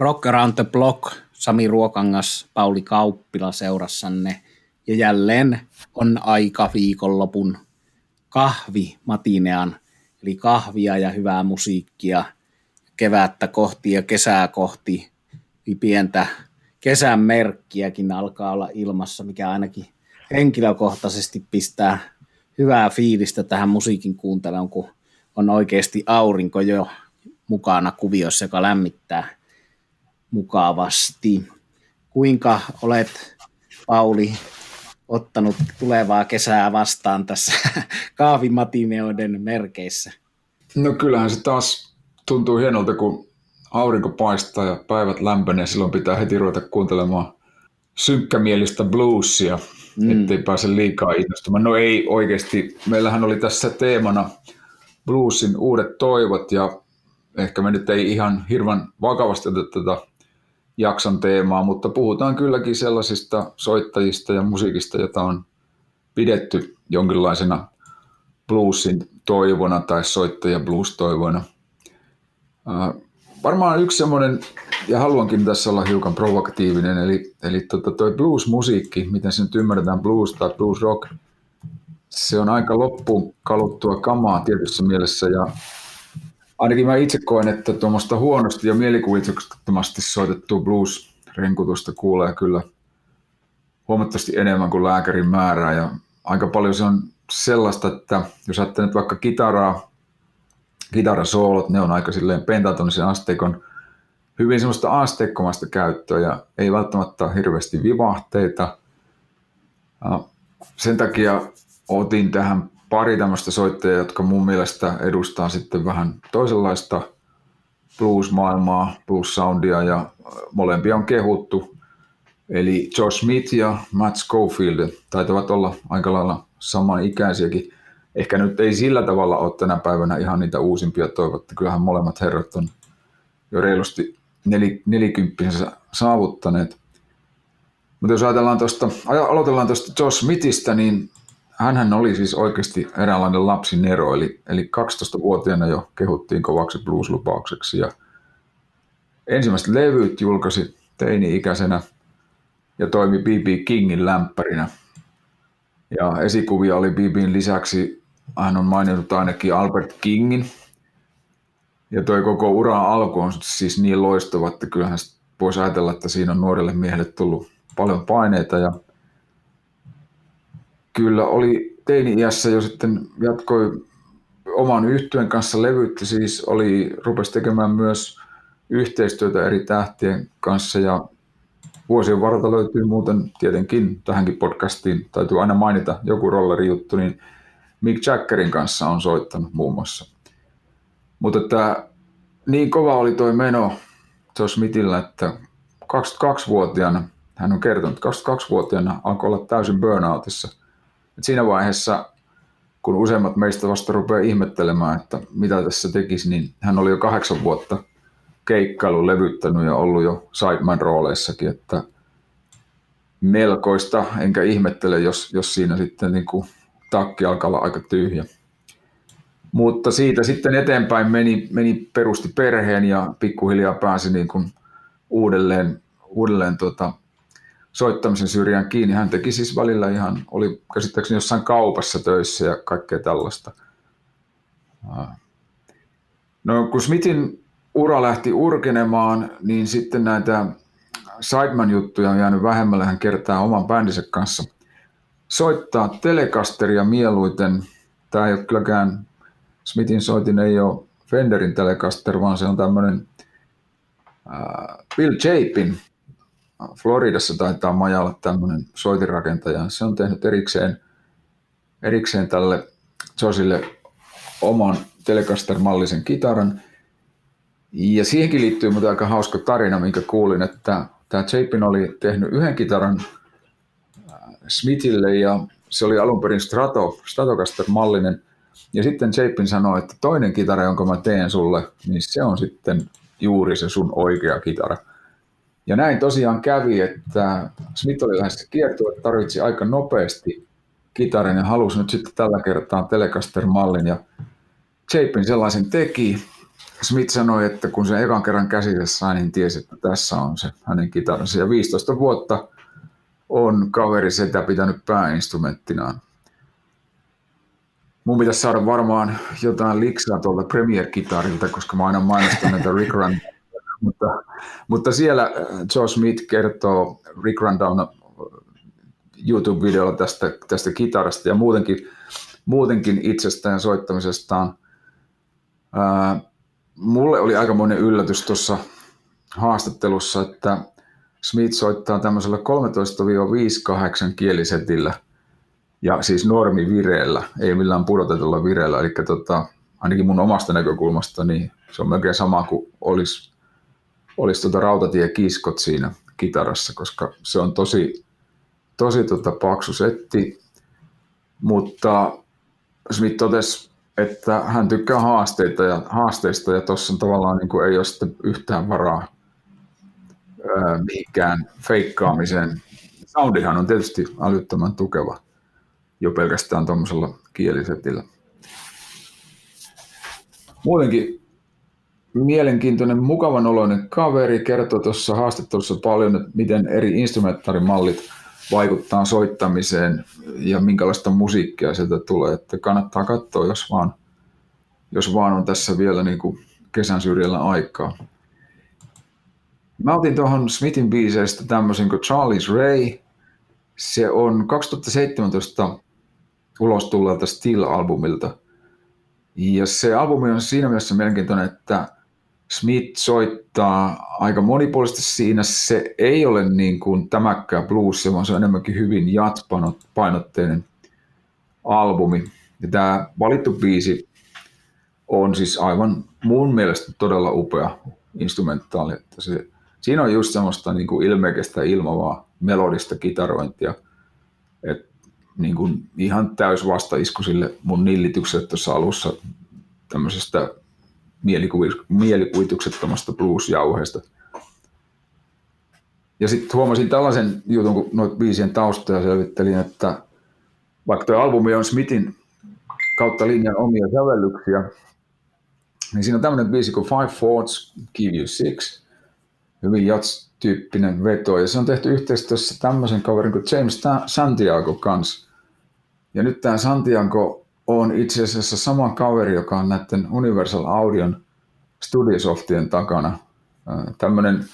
Rock Around the Block, Sami Ruokangas, Pauli Kauppila seurassanne. Ja jälleen on aika viikonlopun kahvi matinean, eli kahvia ja hyvää musiikkia kevättä kohti ja kesää kohti. Pientä kesän merkkiäkin alkaa olla ilmassa, mikä ainakin henkilökohtaisesti pistää hyvää fiilistä tähän musiikin kuunteluun, kun on oikeasti aurinko jo mukana kuviossa, joka lämmittää mukavasti. Kuinka olet, Pauli, ottanut tulevaa kesää vastaan tässä kaavimatineoiden merkeissä? No kyllähän se taas tuntuu hienolta, kun aurinko paistaa ja päivät lämpenee, silloin pitää heti ruveta kuuntelemaan synkkämielistä bluesia, mm. ettei pääse liikaa innostumaan. No ei oikeasti, meillähän oli tässä teemana bluesin uudet toivot ja ehkä me nyt ei ihan hirveän vakavasti tätä jakson teemaa, mutta puhutaan kylläkin sellaisista soittajista ja musiikista, jota on pidetty jonkinlaisena bluesin toivona tai soittaja blues-toivona. varmaan yksi semmoinen, ja haluankin tässä olla hiukan provokatiivinen, eli, eli tota toi blues-musiikki, miten se nyt ymmärretään blues tai blues rock, se on aika loppuun kaluttua kamaa tietyssä mielessä, ja ainakin mä itse koen, että tuommoista huonosti ja mielikuvituksettomasti soitettua blues-renkutusta kuulee kyllä huomattavasti enemmän kuin lääkärin määrää. Ja aika paljon se on sellaista, että jos ajattelet vaikka kitaraa, kitarasoolot, ne on aika silleen pentatonisen asteikon hyvin semmoista asteikkomasta käyttöä ja ei välttämättä hirveästi vivahteita. Sen takia otin tähän pari tämmöistä soittajaa, jotka mun mielestä edustaa sitten vähän toisenlaista blues-maailmaa, blues-soundia ja molempia on kehuttu. Eli George Smith ja Matt Schofield taitavat olla aika lailla samanikäisiäkin. Ehkä nyt ei sillä tavalla ole tänä päivänä ihan niitä uusimpia toivotta. Kyllähän molemmat herrat on jo reilusti neli, nelikymppisensä saavuttaneet. Mutta jos ajatellaan tuosta, aloitellaan tuosta Josh Smithistä, niin hänhän oli siis oikeasti eräänlainen lapsinero, eli, eli 12-vuotiaana jo kehuttiin kovaksi blues-lupaukseksi. Ja ensimmäiset levyt julkaisi teini-ikäisenä ja toimi B.B. Kingin lämpärinä. Ja esikuvia oli B.B.n lisäksi, hän on maininnut ainakin Albert Kingin. Ja toi koko ura alku on siis niin loistava, että kyllähän voisi ajatella, että siinä on nuorelle miehelle tullut paljon paineita ja kyllä oli teini-iässä jo sitten jatkoi oman yhtyön kanssa levytti, siis oli, rupesi tekemään myös yhteistyötä eri tähtien kanssa ja vuosien varrella löytyy muuten tietenkin tähänkin podcastiin, täytyy aina mainita joku rolleri juttu, niin Mick Jaggerin kanssa on soittanut muun muassa. Mutta että niin kova oli toi meno Josh Smithillä, että 22-vuotiaana, hän on kertonut, että 22-vuotiaana alkoi olla täysin burnoutissa – et siinä vaiheessa, kun useimmat meistä vasta rupeaa ihmettelemään, että mitä tässä tekisi, niin hän oli jo kahdeksan vuotta keikkailu levyttänyt ja ollut jo sideman rooleissakin, että melkoista, enkä ihmettele, jos, jos siinä sitten niin kuin takki alkaa olla aika tyhjä. Mutta siitä sitten eteenpäin meni, meni perusti perheen ja pikkuhiljaa pääsi niin kuin uudelleen, uudelleen tuota, soittamisen syrjään kiinni. Hän teki siis välillä ihan, oli käsittääkseni jossain kaupassa töissä ja kaikkea tällaista. No kun Smithin ura lähti urkenemaan, niin sitten näitä Sideman-juttuja on jäänyt vähemmälle. Hän kertaa oman bändinsä kanssa. Soittaa Telecasteria mieluiten. Tämä ei ole kylläkään, Smithin soitin ei ole Fenderin Telecaster, vaan se on tämmöinen Bill Chapin Floridassa taitaa majalla tämmöinen soitinrakentaja. Se on tehnyt erikseen, erikseen tälle Josille oman Telecaster-mallisen kitaran. Ja siihenkin liittyy mutta aika hauska tarina, minkä kuulin, että tämä Chapin oli tehnyt yhden kitaran äh, Smithille ja se oli alun perin Strato, Stratocaster-mallinen. Ja sitten Chapin sanoi, että toinen kitara, jonka mä teen sulle, niin se on sitten juuri se sun oikea kitara. Ja näin tosiaan kävi, että Smith oli lähes kiertua, että tarvitsi aika nopeasti kitarin ja halusi nyt sitten tällä kertaa Telecaster-mallin ja Chapin sellaisen teki. Smith sanoi, että kun se ekan kerran käsille sai, niin tiesi, että tässä on se hänen kitaransa. Ja 15 vuotta on kaveri sitä pitänyt pääinstrumenttinaan. Mun pitäisi saada varmaan jotain liksaa tuolta Premier-kitarilta, koska mä aina mainostan näitä Rick Run. Mutta, mutta siellä äh, Joe Smith kertoo Rick Rundown YouTube-videolla tästä, tästä kitarasta ja muutenkin, muutenkin itsestään soittamisestaan. Ää, äh, mulle oli aikamoinen yllätys tuossa haastattelussa, että Smith soittaa tämmöisellä 13-58 kielisetillä – ja siis normi vireellä, ei millään pudotetulla vireellä, eli tota, ainakin mun omasta näkökulmasta niin se on melkein sama kuin olisi, olisi tota rautatiekiskot siinä kitarassa, koska se on tosi, tosi tota paksu setti, mutta Smith totesi, että hän tykkää haasteita ja, haasteista ja tuossa tavallaan niin kuin ei ole sitten yhtään varaa ää, mihinkään feikkaamiseen. Soundihan on tietysti älyttömän tukeva jo pelkästään tuommoisella kielisetillä. Muutenkin mielenkiintoinen, mukavan oloinen kaveri kertoi tuossa haastattelussa paljon, että miten eri instrumentaarimallit vaikuttaa soittamiseen ja minkälaista musiikkia sieltä tulee. Että kannattaa katsoa, jos vaan, jos vaan on tässä vielä niin kuin kesän syrjällä aikaa. Mä otin tuohon Smithin biiseistä tämmöisen kuin Charlie's Ray. Se on 2017 ulos tulleelta Still-albumilta. Ja se albumi on siinä mielessä mielenkiintoinen, että Smith soittaa aika monipuolisesti siinä. Se ei ole niin kuin tämäkään blues, vaan se on enemmänkin hyvin jatpainotteinen albumi. Ja tämä valittu biisi on siis aivan mun mielestä todella upea instrumentaali. Että se, siinä on just semmoista niin kuin ilmeikästä ilmavaa melodista kitarointia. Et niin kuin ihan täys vastaisku sille mun nillitykselle tuossa alussa tämmöisestä mielikuvituksettomasta blues-jauheesta. Ja sitten huomasin tällaisen jutun, kun noita biisien taustoja selvittelin, että vaikka tuo albumi on Smithin kautta linjan omia sävellyksiä, niin siinä on tämmöinen biisi kuin Five Fourths Give You Six, hyvin jats-tyyppinen veto, ja se on tehty yhteistyössä tämmöisen kaverin kuin James Santiago kanssa. Ja nyt tämä Santiago on itse asiassa sama kaveri, joka on näiden Universal Audion Studiosoftien takana. Tämmöinen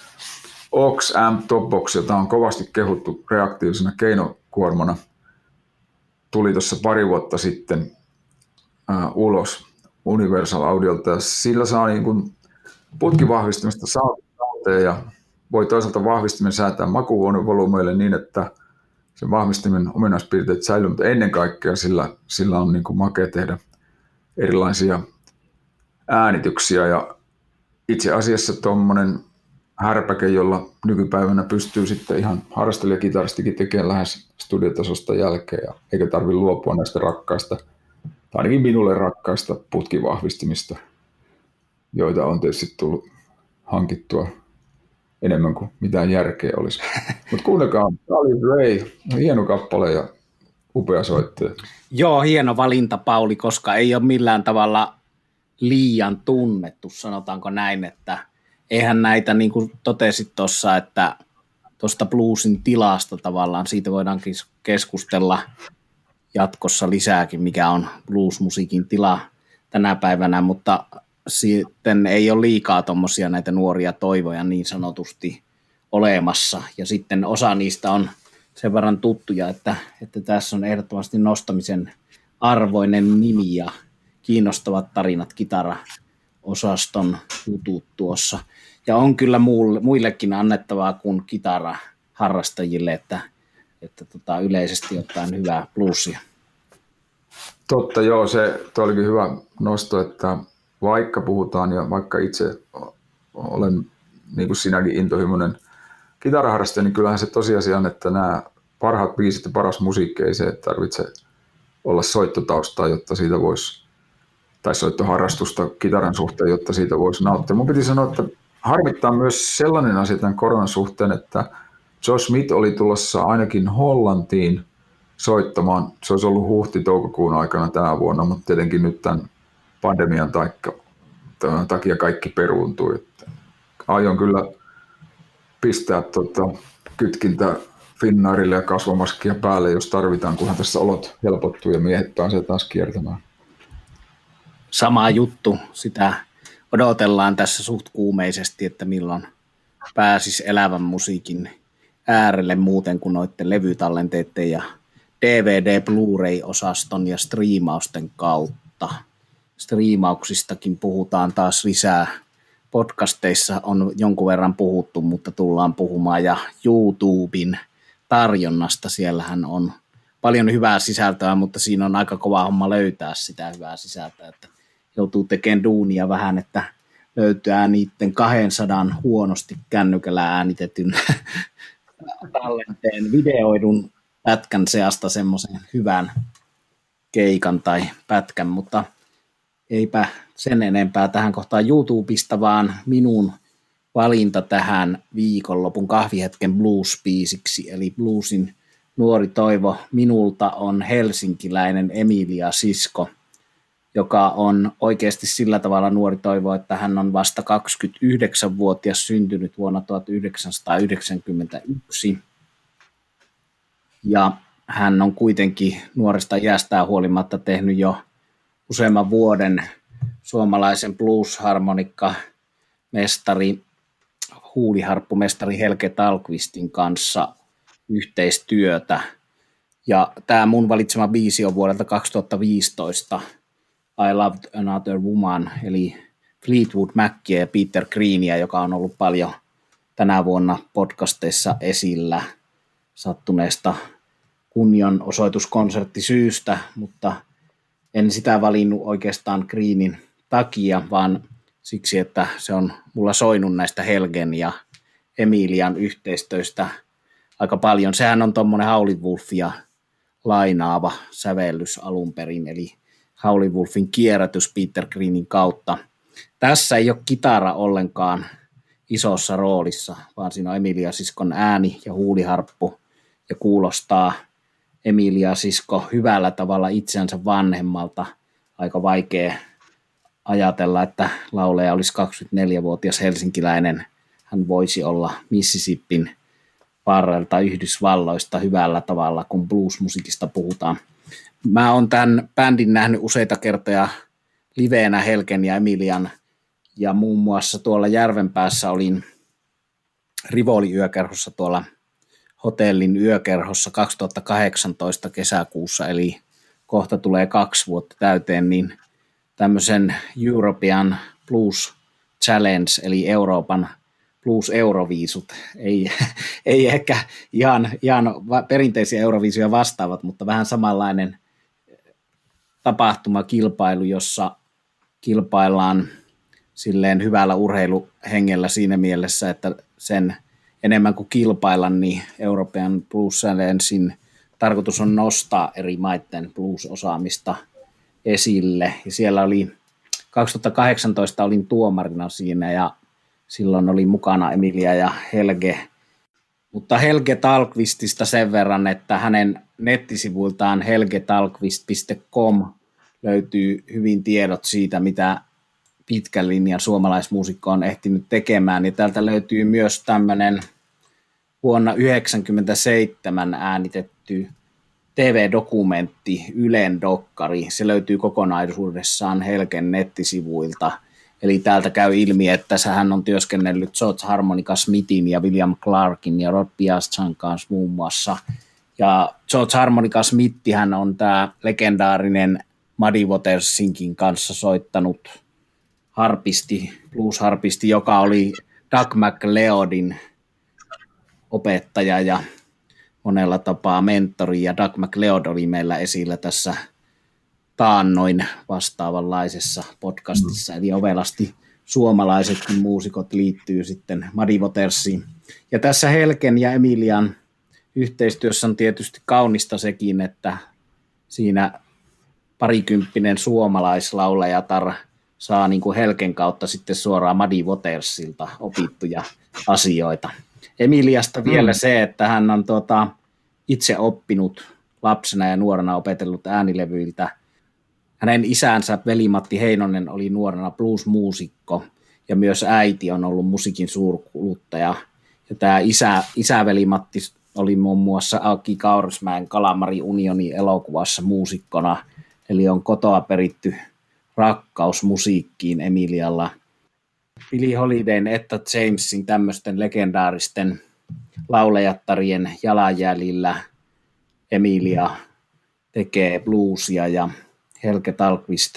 Ox Amp Topbox, jota on kovasti kehuttu reaktiivisena keinokuormana, tuli tuossa pari vuotta sitten ulos Universal Audiolta ja sillä saa niin kuin putkivahvistimista saavuteen ja voi toisaalta vahvistimen säätää makuvolyymeille niin, että sen vahvistimen ominaispiirteet säilyy, mutta ennen kaikkea sillä, sillä on niin kuin makea tehdä erilaisia äänityksiä. Ja itse asiassa tuommoinen härpäke, jolla nykypäivänä pystyy sitten ihan harrastelijakitaristikin tekemään lähes studiotasosta jälkeen, ja eikä tarvi luopua näistä rakkaista, tai ainakin minulle rakkaista putkivahvistimista, joita on tietysti tullut hankittua enemmän kuin mitään järkeä olisi. Mutta kuunnelkaa, Charlie Ray, hieno kappale ja upea soittaja. Joo, hieno valinta Pauli, koska ei ole millään tavalla liian tunnettu, sanotaanko näin, että eihän näitä, niin kuin totesit tuossa, että tuosta bluesin tilasta tavallaan, siitä voidaan keskustella jatkossa lisääkin, mikä on bluesmusiikin tila tänä päivänä, mutta sitten ei ole liikaa tuommoisia näitä nuoria toivoja niin sanotusti olemassa. Ja sitten osa niistä on sen verran tuttuja, että, että tässä on ehdottomasti nostamisen arvoinen nimi ja kiinnostavat tarinat kitara-osaston jutut tuossa. Ja on kyllä muillekin annettavaa kuin kitara-harrastajille, että, että tota, yleisesti ottaen hyvää plussia. Totta, joo, se olikin hyvä nosto, että vaikka puhutaan ja vaikka itse olen niin kuin sinäkin intohimoinen kitaraharrastaja, niin kyllähän se tosiasia on, että nämä parhaat biisit ja paras musiikki ei se tarvitse olla soittotaustaa, jotta siitä voisi, tai soittoharrastusta kitaran suhteen, jotta siitä voisi nauttia. Mun piti sanoa, että harmittaa myös sellainen asia tämän koronan suhteen, että Josh Smith oli tulossa ainakin Hollantiin soittamaan. Se olisi ollut huhti-toukokuun aikana tänä vuonna, mutta tietenkin nyt tämän pandemian taikka takia kaikki peruuntui. Aion kyllä pistää tota, kytkintä Finnairille ja kasvamaskia päälle, jos tarvitaan, kunhan tässä olot helpottuu ja miehet pääsee taas kiertämään. Sama juttu, sitä odotellaan tässä suht kuumeisesti, että milloin pääsis elävän musiikin äärelle muuten kuin noiden levytallenteiden ja DVD Blu-ray-osaston ja striimausten kautta. Striimauksistakin puhutaan taas lisää. Podcasteissa on jonkun verran puhuttu, mutta tullaan puhumaan ja YouTuben tarjonnasta. Siellähän on paljon hyvää sisältöä, mutta siinä on aika kova homma löytää sitä hyvää sisältöä, että joutuu tekemään duunia vähän, että löytää niiden 200 huonosti kännykällä äänitetyn tallenteen videoidun pätkän seasta semmoisen hyvän keikan tai pätkän, mutta eipä sen enempää tähän kohtaan YouTubesta, vaan minun valinta tähän viikonlopun kahvihetken blues-biisiksi, eli bluesin nuori toivo minulta on helsinkiläinen Emilia Sisko, joka on oikeasti sillä tavalla nuori toivo, että hän on vasta 29-vuotias syntynyt vuonna 1991. Ja hän on kuitenkin nuoresta iästään huolimatta tehnyt jo useamman vuoden suomalaisen blues-harmonikka mestari, huuliharppumestari Helke Talkvistin kanssa yhteistyötä. Ja tämä mun valitsema biisi on vuodelta 2015, I Loved Another Woman, eli Fleetwood Mackia ja Peter Greenia, joka on ollut paljon tänä vuonna podcasteissa esillä sattuneesta kunnianosoituskonserttisyystä, mutta en sitä valinnut oikeastaan Greenin takia, vaan siksi, että se on mulla soinut näistä Helgen ja Emilian yhteistöistä aika paljon. Sehän on tuommoinen Howlin Wolfia lainaava sävellys alun perin, eli Howlin Wolfin kierrätys Peter Greenin kautta. Tässä ei ole kitara ollenkaan isossa roolissa, vaan siinä on Emilia Siskon ääni ja huuliharppu ja kuulostaa Emilia Sisko hyvällä tavalla itsensä vanhemmalta. Aika vaikea ajatella, että lauleja olisi 24-vuotias helsinkiläinen. Hän voisi olla Mississippin varrelta Yhdysvalloista hyvällä tavalla, kun bluesmusiikista puhutaan. Mä oon tämän bändin nähnyt useita kertoja liveenä Helken ja Emilian ja muun muassa tuolla Järvenpäässä olin Rivoli yökerhossa tuolla hotellin yökerhossa 2018 kesäkuussa, eli kohta tulee kaksi vuotta täyteen, niin tämmöisen European Blues Challenge, eli Euroopan Blues Euroviisut, ei, ei ehkä ihan, ihan perinteisiä Euroviisuja vastaavat, mutta vähän samanlainen tapahtumakilpailu, jossa kilpaillaan silleen hyvällä urheiluhengellä siinä mielessä, että sen enemmän kuin kilpailla, niin European Blues Challengein tarkoitus on nostaa eri maiden blues-osaamista esille. Ja siellä oli 2018 olin tuomarina siinä ja silloin oli mukana Emilia ja Helge. Mutta Helge Talkvistista sen verran, että hänen nettisivuiltaan helgetalkvist.com löytyy hyvin tiedot siitä, mitä pitkän linjan suomalaismuusikko on ehtinyt tekemään. Ja täältä löytyy myös tämmöinen vuonna 1997 äänitetty TV-dokumentti Ylen dokkari. Se löytyy kokonaisuudessaan Helken nettisivuilta. Eli täältä käy ilmi, että hän on työskennellyt George Harmonica Smithin ja William Clarkin ja Rod Piastran kanssa muun muassa. Ja George Harmonica Smith hän on tämä legendaarinen Muddy Watersinkin kanssa soittanut harpisti, blues-harpisti, joka oli Doug McLeodin opettaja ja monella tapaa mentori, ja Doug McLeod oli meillä esillä tässä taannoin vastaavanlaisessa podcastissa, eli ovelasti suomalaisetkin muusikot liittyy sitten Muddy Watersiin. Ja tässä Helken ja Emilian yhteistyössä on tietysti kaunista sekin, että siinä parikymppinen suomalaislaulajatar saa niin kuin Helken kautta sitten suoraan Muddy Watersilta opittuja asioita. Emiliasta vielä mm. se, että hän on tuota, itse oppinut lapsena ja nuorena opetellut äänilevyiltä hänen isänsä veli-Matti Heinonen oli nuorena blues-muusikko ja myös äiti on ollut musiikin suurkuluttaja. Ja tämä isä, isäveli Matti oli muun muassa Aki Kaurismäen Kalamari Unioni elokuvassa muusikkona, eli on kotoa peritty rakkaus musiikkiin Emilialla. Billy Holidayn, että Jamesin tämmöisten legendaaristen laulajattarien jalanjäljillä Emilia tekee bluesia ja Helge Talkvist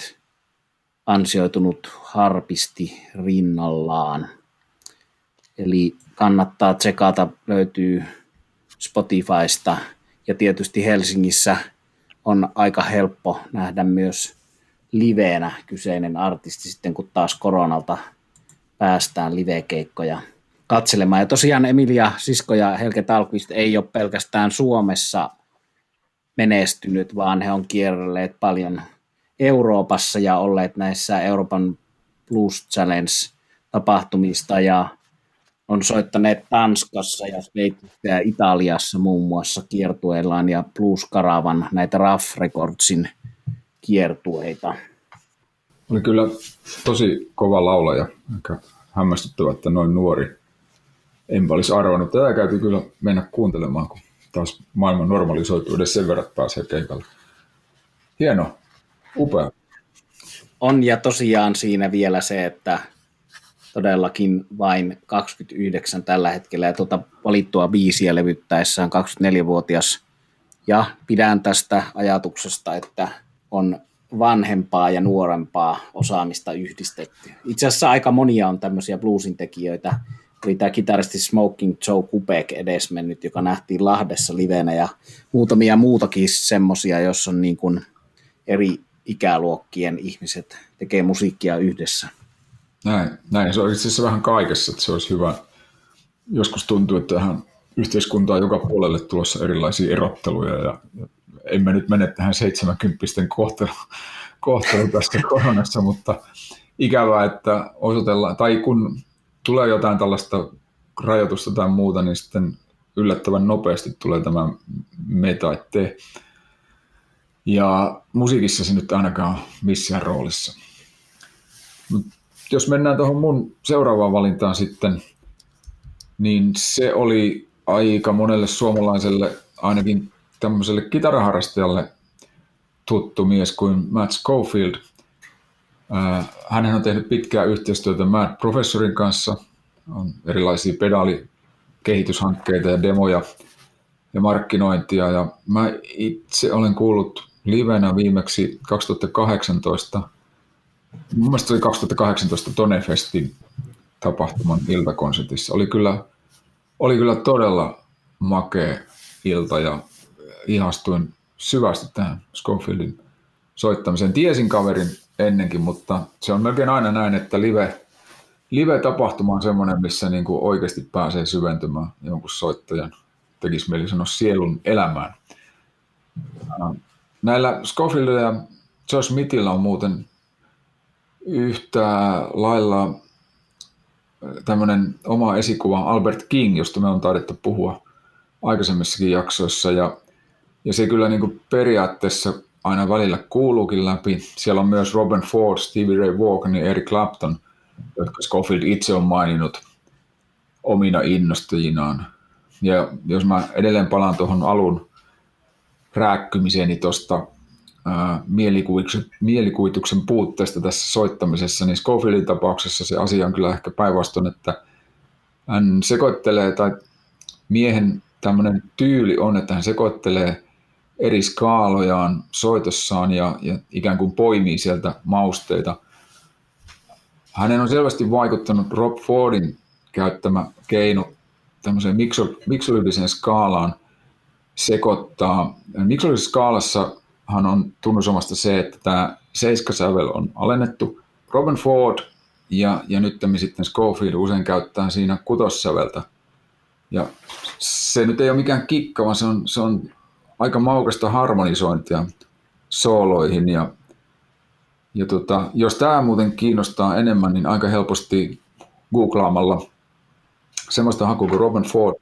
ansioitunut harpisti rinnallaan. Eli kannattaa tsekata, löytyy Spotifysta ja tietysti Helsingissä on aika helppo nähdä myös liveenä kyseinen artisti sitten, kun taas koronalta päästään livekeikkoja katselemaan. Ja tosiaan Emilia Sisko ja Helge Talkvist ei ole pelkästään Suomessa menestynyt, vaan he on kierrelleet paljon Euroopassa ja olleet näissä Euroopan Blues Challenge-tapahtumista ja on soittaneet Tanskassa ja Sveitsissä ja Italiassa muun muassa kiertueillaan ja Blues Karavan näitä Rough Recordsin kiertueita. Oli kyllä tosi kova laulaja. Aika hämmästyttävä, että noin nuori. Enpä olisi arvannut. Tätä käytyy kyllä mennä kuuntelemaan, kun taas maailman normalisoituu edes sen verran, että pääsee keikalle. Hieno, upea. On ja tosiaan siinä vielä se, että todellakin vain 29 tällä hetkellä ja tuota valittua biisiä levyttäessään 24-vuotias. Ja pidän tästä ajatuksesta, että on vanhempaa ja nuorempaa osaamista yhdistetty. Itse asiassa aika monia on tämmöisiä bluesin tekijöitä. Oli tämä kitaristi Smoking Joe Kubek edesmennyt, joka nähtiin Lahdessa livenä ja muutamia muutakin semmoisia, jos on niin kuin eri ikäluokkien ihmiset tekee musiikkia yhdessä. Näin, näin. se on itse asiassa vähän kaikessa, että se olisi hyvä. Joskus tuntuu, että tähän yhteiskuntaan joka puolelle tulossa erilaisia erotteluja ja, ja emme nyt mene tähän 70 kohtelu, kohtelu tässä koronassa, mutta ikävää, että osoitellaan, tai kun tulee jotain tällaista rajoitusta tai muuta, niin sitten yllättävän nopeasti tulee tämä meta, te. Ja musiikissa se nyt ainakaan missään roolissa. Mut jos mennään tuohon mun seuraavaan valintaan sitten, niin se oli aika monelle suomalaiselle, ainakin tämmöiselle kitaraharrastajalle tuttu mies kuin Matt Schofield. Hän on tehnyt pitkää yhteistyötä Matt Professorin kanssa, on erilaisia pedaalikehityshankkeita ja demoja ja markkinointia. Ja mä itse olen kuullut livenä viimeksi 2018 Mun mielestä se oli 2018 Tonefestin tapahtuman iltakonsertissa. Oli kyllä, oli kyllä todella makea ilta ja ihastuin syvästi tähän Schofieldin soittamiseen. Tiesin kaverin ennenkin, mutta se on melkein aina näin, että live, live-tapahtuma on semmoinen, missä niin kuin oikeasti pääsee syventymään jonkun soittajan, tekisi mieli sanoa sielun elämään. Näillä Schofieldilla ja Josh Smithillä on muuten yhtä lailla äh, tämmöinen oma esikuva Albert King, josta me on taidettu puhua aikaisemmissakin jaksoissa. Ja, ja se kyllä niin kuin periaatteessa aina välillä kuuluukin läpi. Siellä on myös Robin Ford, Stevie Ray Vaughan ja Eric Clapton, jotka Scofield itse on maininnut omina innostajinaan. Ja jos mä edelleen palaan tuohon alun rääkkymiseeni tuosta mielikuvituksen, mielikuvituksen puutteesta tässä soittamisessa, niin Scofieldin tapauksessa se asia on kyllä ehkä päinvastoin, että hän sekoittelee, tai miehen tämmöinen tyyli on, että hän sekoittelee eri skaalojaan soitossaan ja, ja ikään kuin poimii sieltä mausteita. Hänen on selvästi vaikuttanut Rob Fordin käyttämä keino tämmöiseen miksolydiseen skaalaan sekoittaa. Miksolydisessä skaalassa hän on tunnusomasta se, että tämä seiskasävel on alennettu. Robin Ford ja, ja nyt sitten Schofield usein käyttää siinä kutossäveltä. Ja se nyt ei ole mikään kikka, vaan se on, se on aika maukasta harmonisointia sooloihin. Ja, ja tota, jos tämä muuten kiinnostaa enemmän, niin aika helposti googlaamalla semmoista hakua kuin Robin Ford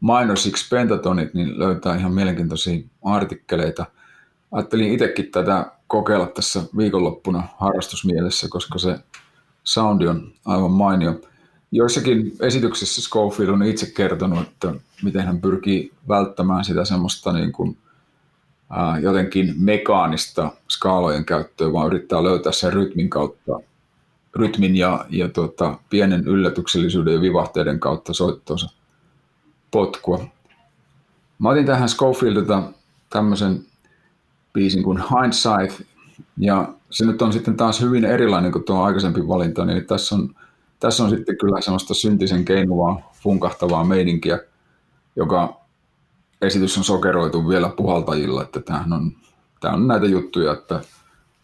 Minor Six Pentatonic, niin löytää ihan mielenkiintoisia artikkeleita – ajattelin itsekin tätä kokeilla tässä viikonloppuna harrastusmielessä, koska se soundi on aivan mainio. Joissakin esityksissä Schofield on itse kertonut, että miten hän pyrkii välttämään sitä semmoista niin kuin, ää, jotenkin mekaanista skaalojen käyttöä, vaan yrittää löytää sen rytmin kautta, rytmin ja, ja tota, pienen yllätyksellisyyden ja vivahteiden kautta soittoonsa potkua. Mä otin tähän Schofieldilta tämmöisen biisin kuin Hindsight, ja se nyt on sitten taas hyvin erilainen kuin tuo aikaisempi valinta, niin tässä on, tässä on sitten kyllä semmoista syntisen keinuvaa, funkahtavaa meininkiä, joka esitys on sokeroitu vielä puhaltajilla, että tämähän on, tämä on näitä juttuja, että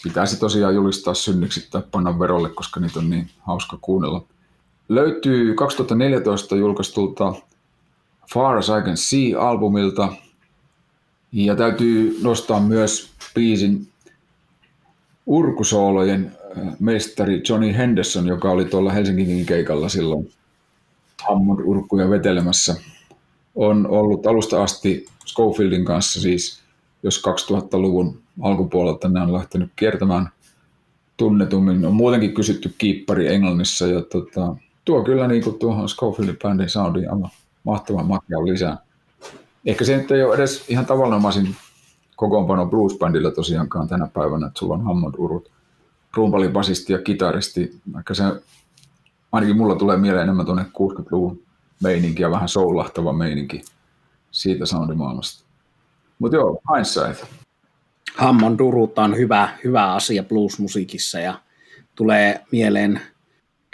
pitäisi tosiaan julistaa synniksi tai panna verolle, koska niitä on niin hauska kuunnella. Löytyy 2014 julkaistulta Far As I Can See-albumilta, ja täytyy nostaa myös biisin urkusoolojen mestari Johnny Henderson, joka oli tuolla Helsingin keikalla silloin Hammond-urkkuja vetelemässä. On ollut alusta asti Schofieldin kanssa siis, jos 2000-luvun alkupuolelta ne on lähtenyt kiertämään tunnetummin. On muutenkin kysytty kiippari Englannissa ja tota, tuo kyllä niin kuin tuohon Schofieldin bändin soundiin aivan mahtavan makia lisää. Ehkä se nyt ei ole edes ihan tavallinomaisin kokoonpano bluesbandilla tosiaankaan tänä päivänä, että sulla on Hammond-urut, rumpali, basisti ja kitaristi. Vaikka se, ainakin mulla tulee mieleen enemmän tuonne 60-luvun meininki ja vähän soulahtava meininki siitä soundimaailmasta. Mutta joo, hindsight. Hammond urut on hyvä, hyvä asia bluesmusiikissa ja tulee mieleen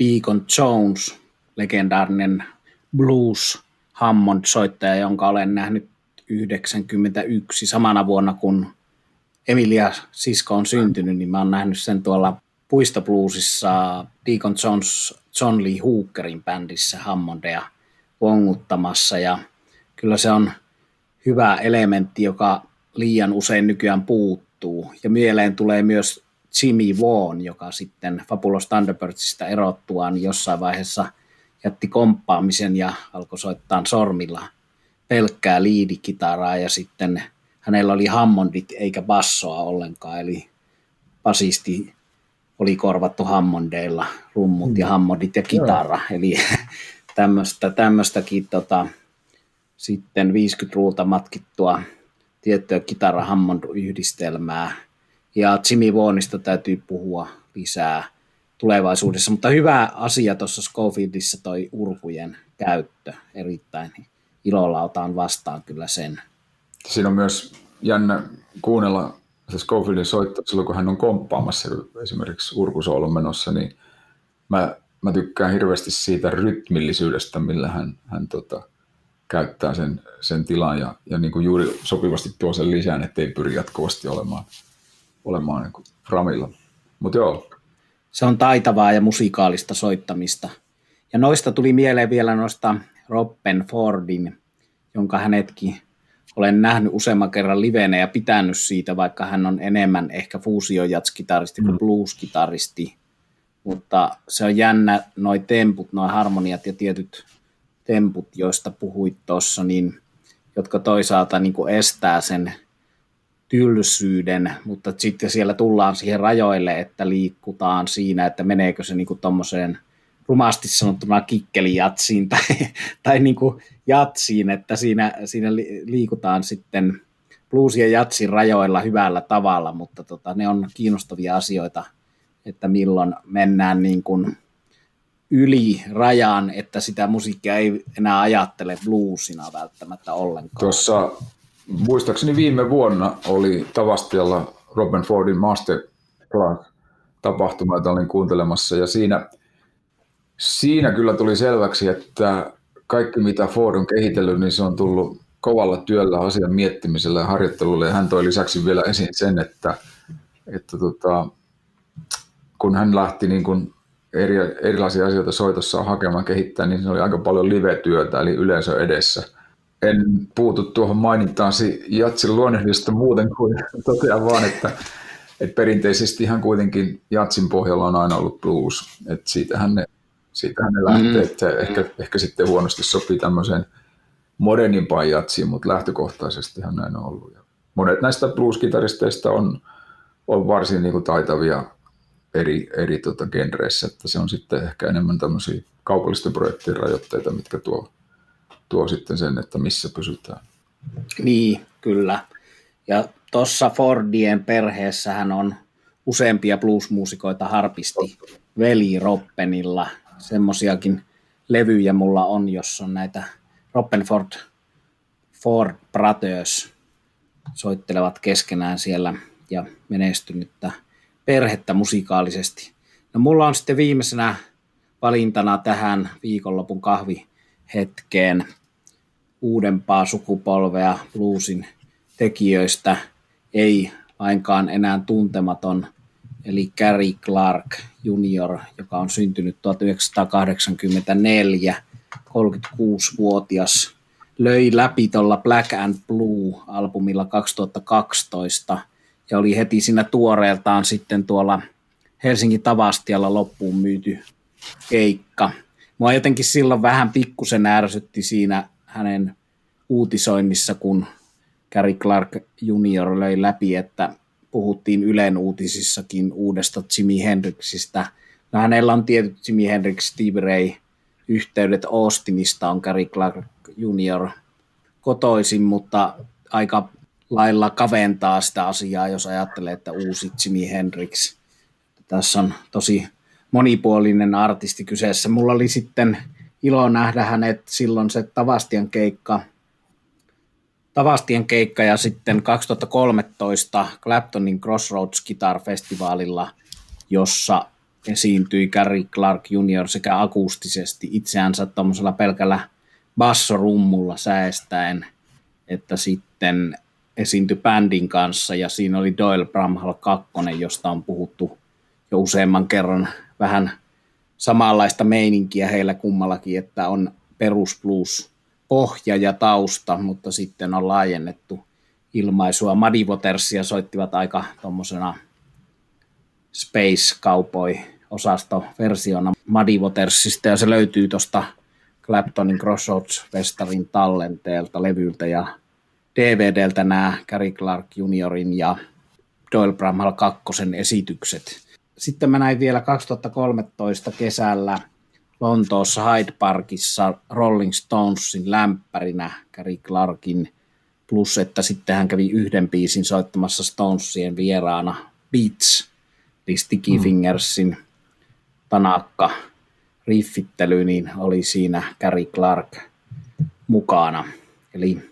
Deacon Jones, legendaarinen blues Hammond-soittaja, jonka olen nähnyt 91 samana vuonna, kun Emilia Sisko on syntynyt, niin mä oon nähnyt sen tuolla puistobluesissa Deacon Jones, John Lee Hookerin bändissä Hammondeja vonguttamassa ja kyllä se on hyvä elementti, joka liian usein nykyään puuttuu. Ja mieleen tulee myös Jimmy Vaughan, joka sitten Fabulous Thunderbirdsista erottuaan jossain vaiheessa – jätti komppaamisen ja alkoi soittaa sormilla pelkkää liidikitaraa ja sitten hänellä oli Hammondit eikä bassoa ollenkaan, eli basisti oli korvattu Hammondeilla, rummut mm. ja Hammondit ja kitara, Joo. eli tämmöistä, tämmöistäkin tota, sitten 50-luvulta matkittua tiettyä kitara Hammond yhdistelmää. Ja Jimmy Vaughanista täytyy puhua lisää tulevaisuudessa. Mutta hyvä asia tuossa Schofieldissa toi urkujen käyttö erittäin. Ilolla otan vastaan kyllä sen. Siinä on myös jännä kuunnella se Schofieldin soittaa silloin, kun hän on komppaamassa esimerkiksi urkusoolon menossa, niin mä, mä tykkään hirveästi siitä rytmillisyydestä, millä hän, hän tota, käyttää sen, sen tilan ja, ja niin kuin juuri sopivasti tuo sen lisään, ettei pyri jatkuvasti olemaan, olemaan niin kuin framilla. Mutta joo, se on taitavaa ja musikaalista soittamista. Ja noista tuli mieleen vielä noista Robben Fordin, jonka hänetkin olen nähnyt useamman kerran livenä ja pitänyt siitä, vaikka hän on enemmän ehkä fuusiojatskitaristi kuin mm. blueskitaristi. Mutta se on jännä, noi temput, noi harmoniat ja tietyt temput, joista puhuit tuossa, niin, jotka toisaalta niin kuin estää sen tylsyyden, mutta sitten siellä tullaan siihen rajoille, että liikutaan siinä, että meneekö se niinku tommoseen rumasti sanottuna kikkelijatsiin tai, tai niinku jatsiin, että siinä, siinä liikutaan sitten blues- ja jatsin rajoilla hyvällä tavalla, mutta tota, ne on kiinnostavia asioita, että milloin mennään niin kuin yli rajan, että sitä musiikkia ei enää ajattele bluesina välttämättä ollenkaan. Tuossa muistaakseni viime vuonna oli Tavastialla Robin Fordin Masterclass tapahtuma, jota olin kuuntelemassa, ja siinä, siinä kyllä tuli selväksi, että kaikki mitä Ford on kehitellyt, niin se on tullut kovalla työllä asian miettimisellä ja harjoittelulla, ja hän toi lisäksi vielä esiin sen, että, että tota, kun hän lähti niin kuin eri, erilaisia asioita soitossa hakemaan kehittää, niin se oli aika paljon live-työtä, eli yleisö edessä – en puutu tuohon mainintaansi Jatsin luonnehdista muuten kuin totean vaan, että, että perinteisesti ihan kuitenkin Jatsin pohjalla on aina ollut blues. Että siitähän ne, siitähän ne lähtee, mm. että ehkä, ehkä sitten huonosti sopii tämmöiseen modernimpaan jatsiin, mutta lähtökohtaisestihan näin on ollut. Ja monet näistä blues-kitaristeista on, on varsin niin kuin taitavia eri, eri tota genreissä, että se on sitten ehkä enemmän tämmöisiä kaupallisten projektien rajoitteita, mitkä tuo, tuo sitten sen, että missä pysytään. Niin, kyllä. Ja tuossa Fordien perheessähän on useampia bluesmuusikoita harpisti veli Roppenilla. Semmoisiakin levyjä mulla on, jos on näitä Roppenford Ford Brothers soittelevat keskenään siellä ja menestynyttä perhettä musikaalisesti. No mulla on sitten viimeisenä valintana tähän viikonlopun kahvihetkeen uudempaa sukupolvea bluesin tekijöistä, ei lainkaan enää tuntematon, eli Gary Clark Jr., joka on syntynyt 1984, 36-vuotias, löi läpi tuolla Black and Blue-albumilla 2012 ja oli heti siinä tuoreeltaan sitten tuolla Helsingin Tavastialla loppuun myyty keikka. Mua jotenkin silloin vähän pikkusen ärsytti siinä hänen uutisoinnissa, kun Gary Clark Jr. löi läpi, että puhuttiin Ylen uutisissakin uudesta Jimi Hendrixistä. No, hänellä on tietyt Jimi Hendrix, Steve Ray yhteydet Austinista on Gary Clark Jr. kotoisin, mutta aika lailla kaventaa sitä asiaa, jos ajattelee, että uusi Jimi Hendrix. Tässä on tosi monipuolinen artisti kyseessä. Mulla oli sitten ilo nähdä hänet silloin se Tavastian keikka, Tavastien keikka ja sitten 2013 Claptonin Crossroads Guitar Festivaalilla, jossa esiintyi Gary Clark Jr. sekä akustisesti itseänsä tuommoisella pelkällä bassorummulla säästäen, että sitten esiintyi bändin kanssa ja siinä oli Doyle Bramhall 2, josta on puhuttu jo useamman kerran vähän samanlaista meininkiä heillä kummallakin, että on perusblues pohja ja tausta, mutta sitten on laajennettu ilmaisua. Muddy Watersia soittivat aika tuommoisena Space Cowboy osastoversiona Muddy Watersista ja se löytyy tuosta Claptonin Crossroads-festarin tallenteelta, levyltä ja DVDltä nämä Gary Clark Juniorin ja Doyle Bramhall 2 esitykset. Sitten mä näin vielä 2013 kesällä Lontoossa Hyde Parkissa Rolling Stonesin lämpärinä Gary Clarkin, plus että sitten hän kävi yhden biisin soittamassa Stonesien vieraana Beats, eli Sticky mm. Fingersin tanakka riffittely, niin oli siinä Gary Clark mukana. Eli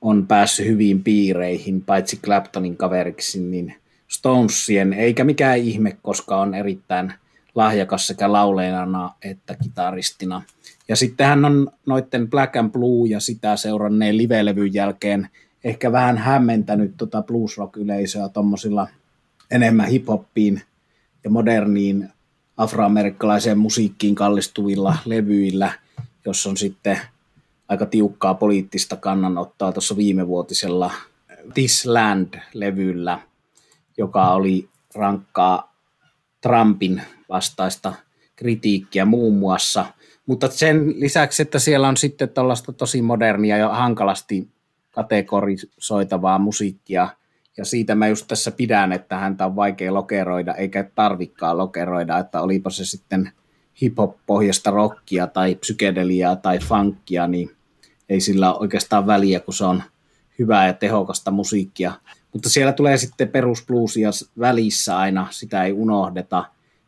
on päässyt hyviin piireihin, paitsi Claptonin kaveriksi, niin Stonesien, eikä mikään ihme, koska on erittäin lahjakas sekä laulajana että kitaristina. Ja sitten hän on noitten Black and Blue ja sitä seuranneen live-levyn jälkeen ehkä vähän hämmentänyt tota blues rock yleisöä tuommoisilla enemmän hiphoppiin ja moderniin afroamerikkalaiseen musiikkiin kallistuvilla levyillä, jos on sitten aika tiukkaa poliittista kannanottoa tuossa viimevuotisella This Land-levyllä, joka oli rankkaa Trumpin vastaista kritiikkiä muun muassa. Mutta sen lisäksi, että siellä on sitten tällaista tosi modernia ja hankalasti kategorisoitavaa musiikkia, ja siitä mä just tässä pidän, että häntä on vaikea lokeroida, eikä tarvikkaa lokeroida, että olipa se sitten hip-hop-pohjasta rockia tai psykedeliaa tai funkia, niin ei sillä ole oikeastaan väliä, kun se on hyvää ja tehokasta musiikkia. Mutta siellä tulee sitten perusbluesia välissä aina, sitä ei unohdeta.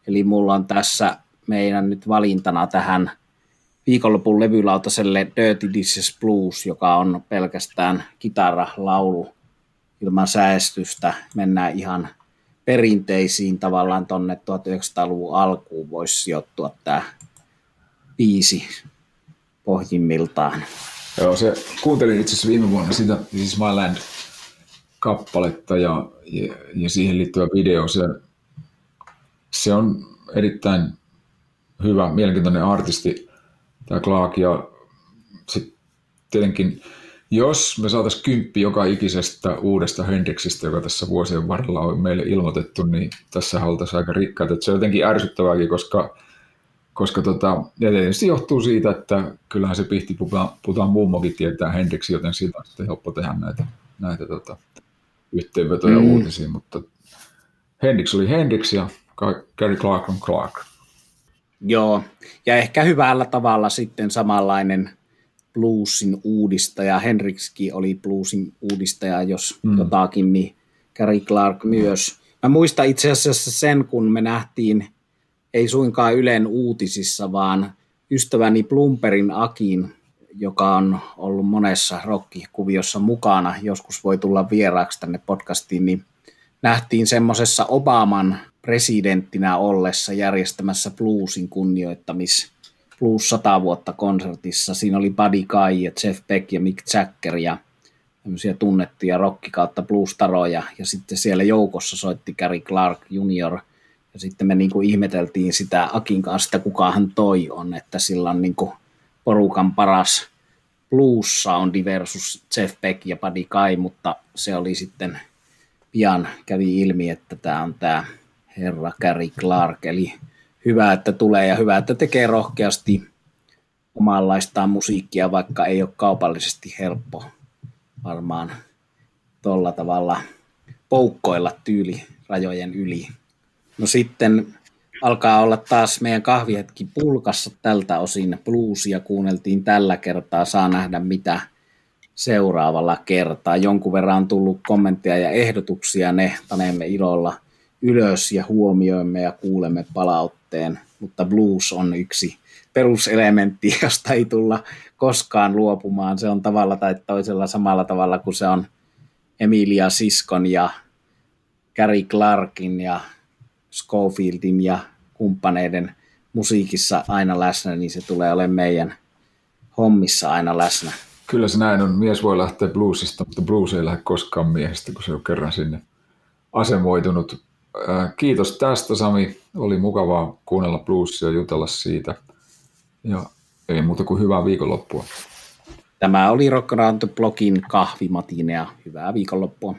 Eli mulla on tässä meidän nyt valintana tähän viikonlopun levylautaselle Dirty Dishes Blues, joka on pelkästään kitara, laulu ilman säästystä. Mennään ihan perinteisiin tavallaan tonne 1900-luvun alkuun voisi sijoittua tämä biisi pohjimmiltaan. Joo, se, kuuntelin itse asiassa viime vuonna sitä, siis My Land kappaletta ja, ja, ja siihen liittyvä video. Se, se on erittäin hyvä, mielenkiintoinen artisti, tämä Clark, ja sitten tietenkin jos me saataisiin kymppi joka ikisestä uudesta Hendrixistä, joka tässä vuosien varrella on meille ilmoitettu, niin tässä oltaisiin aika rikkaat. Että se on jotenkin ärsyttävääkin, koska, koska tota, ja tietysti johtuu siitä, että kyllähän se pihti puhutaan mummokin tietää Hendrixi, joten siitä on sitten helppo tehdä näitä, näitä tota, yhteenvetoja mm. uutisiin, mutta Hendrix oli Hendrix ja Gary Clark on Clark. Joo, ja ehkä hyvällä tavalla sitten samanlainen bluesin uudistaja. Henrikskin oli bluesin uudistaja, jos mm. jotakin, niin Gary Clark myös. Mä muistan itse asiassa sen, kun me nähtiin, ei suinkaan Ylen uutisissa, vaan ystäväni Plumperin Akin, joka on ollut monessa rokkikuviossa mukana, joskus voi tulla vieraaksi tänne podcastiin, niin nähtiin semmoisessa Obaman presidenttinä ollessa järjestämässä bluesin kunnioittamis Blues 100 vuotta konsertissa. Siinä oli Buddy Guy ja Jeff Beck ja Mick Jagger ja tämmöisiä tunnettuja rocki kautta blues-taroja. Ja sitten siellä joukossa soitti Gary Clark Jr. Ja sitten me niin kuin ihmeteltiin sitä Akin kanssa, että kuka hän toi on, että sillä on niin kuin porukan paras blues soundi versus Jeff Beck ja Buddy Guy, mutta se oli sitten pian kävi ilmi, että tämä on tämä herra Gary Clark, eli hyvä, että tulee ja hyvä, että tekee rohkeasti omanlaistaan musiikkia, vaikka ei ole kaupallisesti helppo varmaan tuolla tavalla poukkoilla tyyli rajojen yli. No sitten alkaa olla taas meidän kahvihetki pulkassa tältä osin. Bluesia kuunneltiin tällä kertaa, saa nähdä mitä seuraavalla kertaa. Jonkun verran on tullut kommentteja ja ehdotuksia, ne panemme ilolla ylös ja huomioimme ja kuulemme palautteen, mutta blues on yksi peruselementti, josta ei tulla koskaan luopumaan. Se on tavalla tai toisella samalla tavalla kuin se on Emilia Siskon ja Gary Clarkin ja Schofieldin ja kumppaneiden musiikissa aina läsnä, niin se tulee olemaan meidän hommissa aina läsnä. Kyllä se näin on. Mies voi lähteä bluesista, mutta blues ei lähde koskaan miehestä, kun se on kerran sinne asemoitunut. Kiitos tästä Sami. Oli mukavaa kuunnella bluesia ja jutella siitä. Ja ei muuta kuin hyvää viikonloppua. Tämä oli Rock Around the Blogin kahvimatinea. Hyvää viikonloppua.